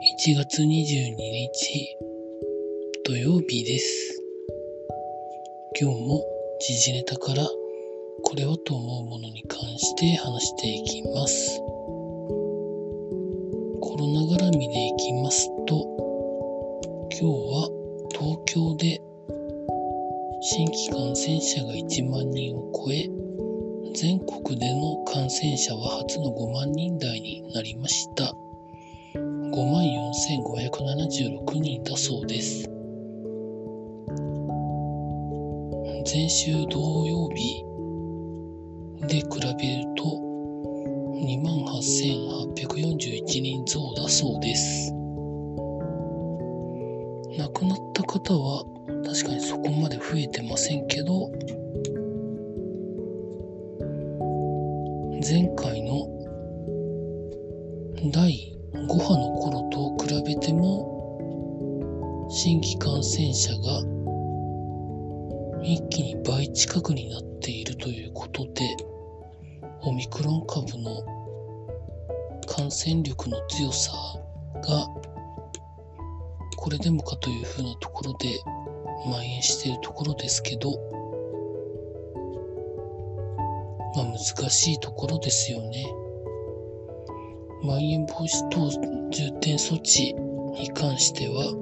1月22日土曜日です。今日も時事ネタからこれはと思うものに関して話していきます。コロナ絡みでいきますと、今日は東京で新規感染者が1万人を超え、全国での感染者は初の5万人台になりました。54,576人だそうです。前週土曜日で比べると28,841人増だそうです。亡くなった方は確かにそこまで増えてませんけど、ているということでオミクロン株の感染力の強さがこれでもかというふうなところで蔓延しているところですけどまあ難しいところですよね。まん延防止等重点措置に関しては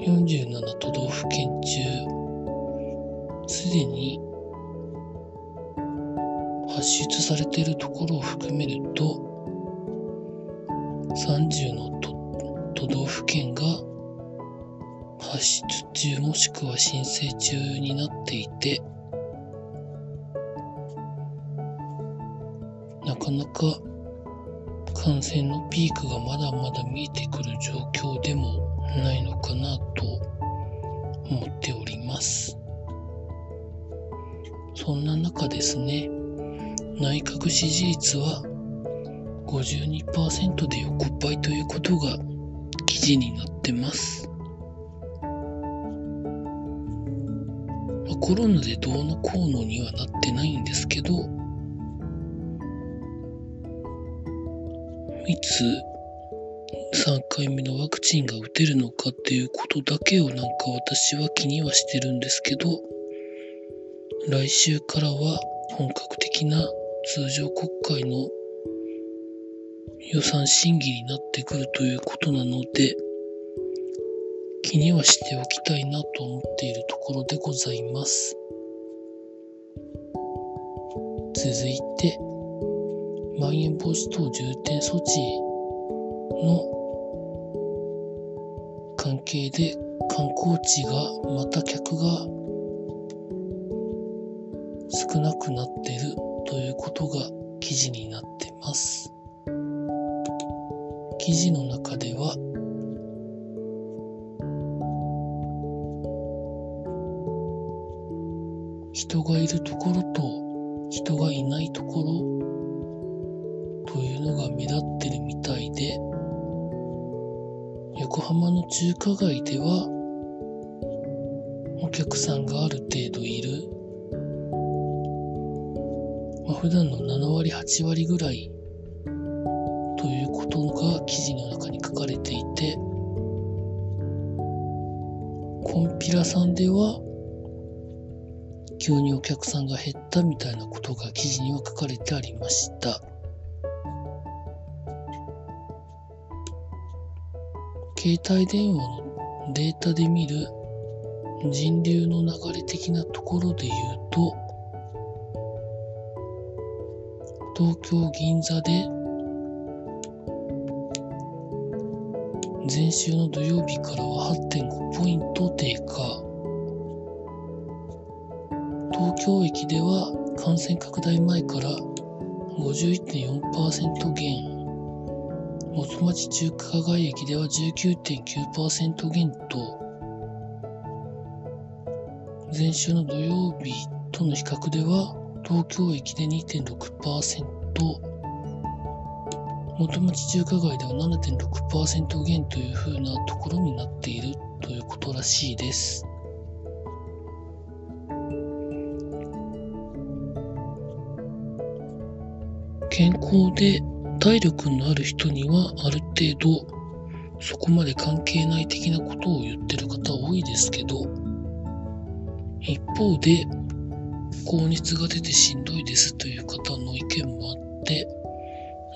47都道府県中すでに出されているところを含めると30の都都道府県が発出中もしくは申請中になっていてなかなか感染のピークがまだまだ見えてくる状況でもないのかなと思っております。そんな中ですね、内閣支持率は52%で横ばいということが記事になってます。コロナでどうのこうのにはなってないんですけど、いつ3回目のワクチンが打てるのかっていうことだけをなんか私は気にはしてるんですけど、来週からは本格的な通常国会の予算審議になってくるということなので、気にはしておきたいなと思っているところでございます。続いて、まん延防止等重点措置の関係で観光地がまた客が少なくなってるということが記事になってます。記事の中では人がいるところと人がいないところというのが目立ってるみたいで横浜の中華街ではお客さんがある程度いる、普段の7割8割ぐらいということが記事の中に書かれていてコンピラさんでは急にお客さんが減ったみたいなことが記事には書かれてありました。携帯電話のデータで見る人流の流れ的なところで言うと東京銀座で前週の土曜日からは8.5ポイント低下。東京駅では感染拡大前から51.4%減。元町中華街駅では19.9%減と。前週の土曜日との比較では東京駅で2.6%元町中華街では7.6%減という風なところになっているということらしいです。健康で体力のある人にはある程度そこまで関係ない的なことを言ってる方多いですけど一方で高熱が出てしんどいですという方の意見もあって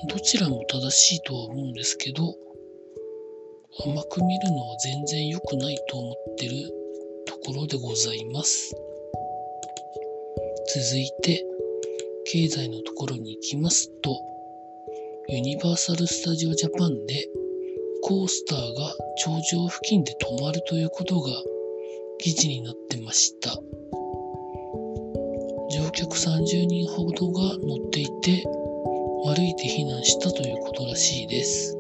どちらも正しいとは思うんですけど甘く見るのは全然良くないと思ってるところでございます続いて経済のところに行きますとユニバーサル・スタジオ・ジャパンでコースターが頂上付近で止まるということが記事になってました。乗客30人ほどが乗っていて歩いて避難したということらしいです。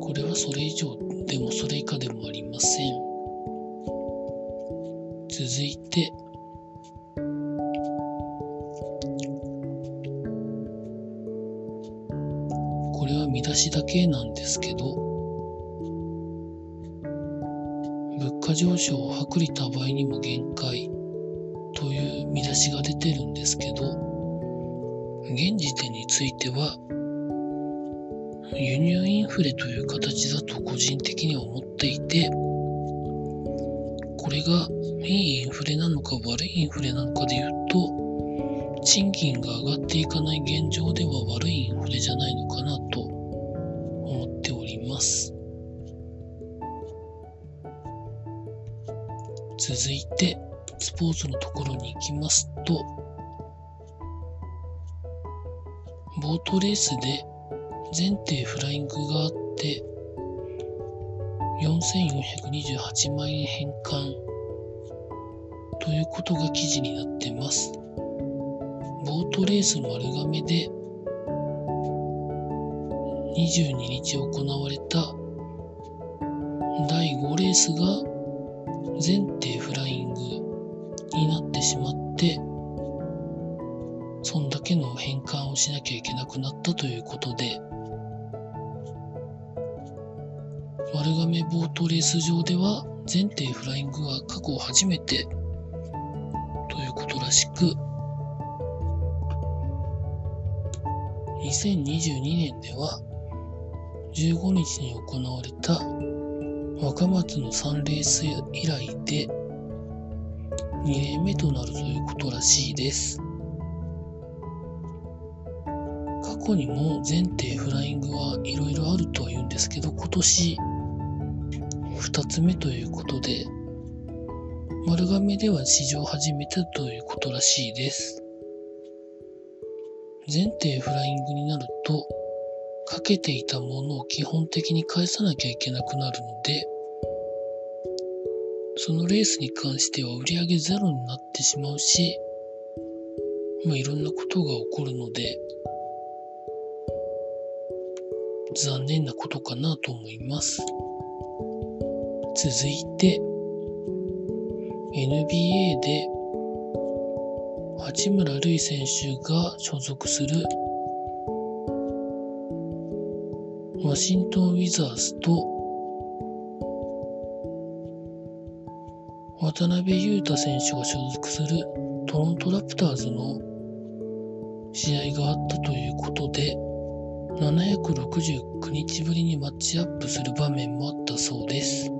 これはそれ以上でもそれ以下でもありません。続いてこれは見出しだけなんですけど、物価上昇を薄利多売にも限界という見出しが出てるんですけど、現時点については、輸入インフレという形だと個人的には思っていて、これがいいインフレなのか悪いインフレなのかで言うと、賃金が上がっていかない現状では悪いインフレじゃないのかなと思っております。続いて、スポーツのところに行きますと、ボートレースで全艇フライングがあって、4428万円返還ということが記事になってます。ボートレース丸亀で22日行われた第5レースが全艇フライングになってしまってそんだけの返還をしなきゃいけなくなったということで丸亀ボートレース場では全艇フライングは過去初めてということらしく2022年では15日に行われた若松の3レース以来で2例目となるということらしいです。過去にも前提フライングはいろいろあるとは言うんですけど今年2つ目ということで丸亀では史上初めてということらしいです。前提フライングになると、かけていたものを基本的に返さなきゃいけなくなるので、そのレースに関しては売り上げゼロになってしまうし、まあ、いろんなことが起こるので、残念なことかなと思います。続いて、NBA で八村塁選手が所属するワシントン・ウィザーズと渡辺裕太選手が所属するトロントラプターズの試合があったということで769日ぶりにマッチアップする場面もあったそうです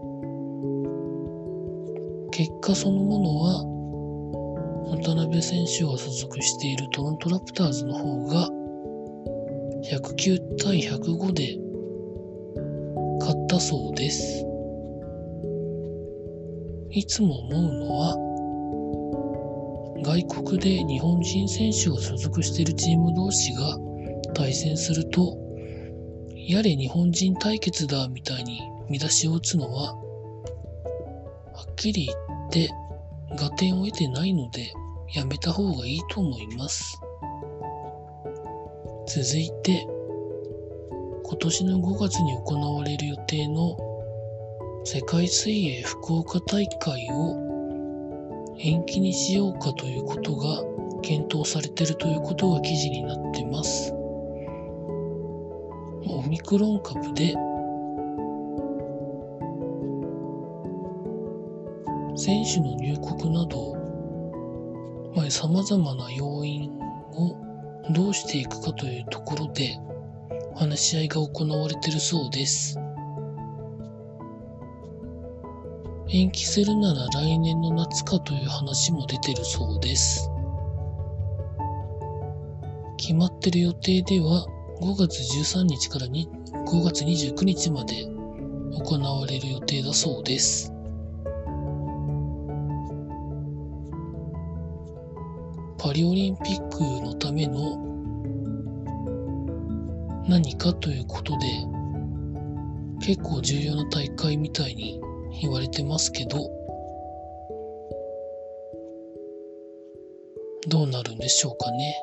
結果そのものは渡辺選手が所属しているトロントラプターズの方が109対105で勝ったそうです。いつも思うのは外国で日本人選手が所属しているチーム同士が対戦するとやれ日本人対決だみたいに見出しを打つのははっきり言って合点を得てないのでやめた方がいいと思います。続いて、今年の5月に行われる予定の世界水泳福岡大会を延期にしようかということが検討されているということが記事になっています。オミクロン株で選手の入国などさまあ、様々な要因をどうしていくかというところで話し合いが行われているそうです。延期するなら来年の夏かという話も出てるそうです。決まってる予定では5月13日から5月29日まで行われる予定だそうです。パリオリンピックのための何かということで結構重要な大会みたいに言われてますけど、どうなるんでしょうかね。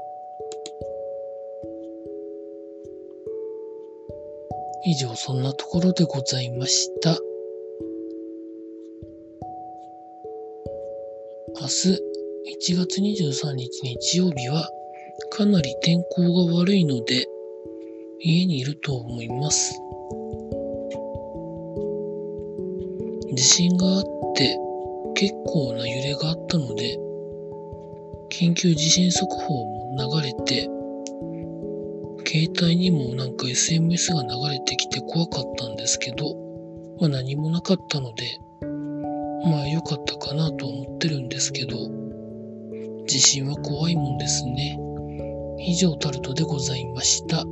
以上、そんなところでございました。明日、1月23日日曜日は、かなり天候が悪いので、家にいると思います。地震があって結構な揺れがあったので、緊急地震速報も流れて、携帯にもなんか SMS が流れてきて怖かったんですけど、まあ何もなかったので、まあ良かったかなと思ってるんですけど、地震は怖いもんですね。以上タルトでございました。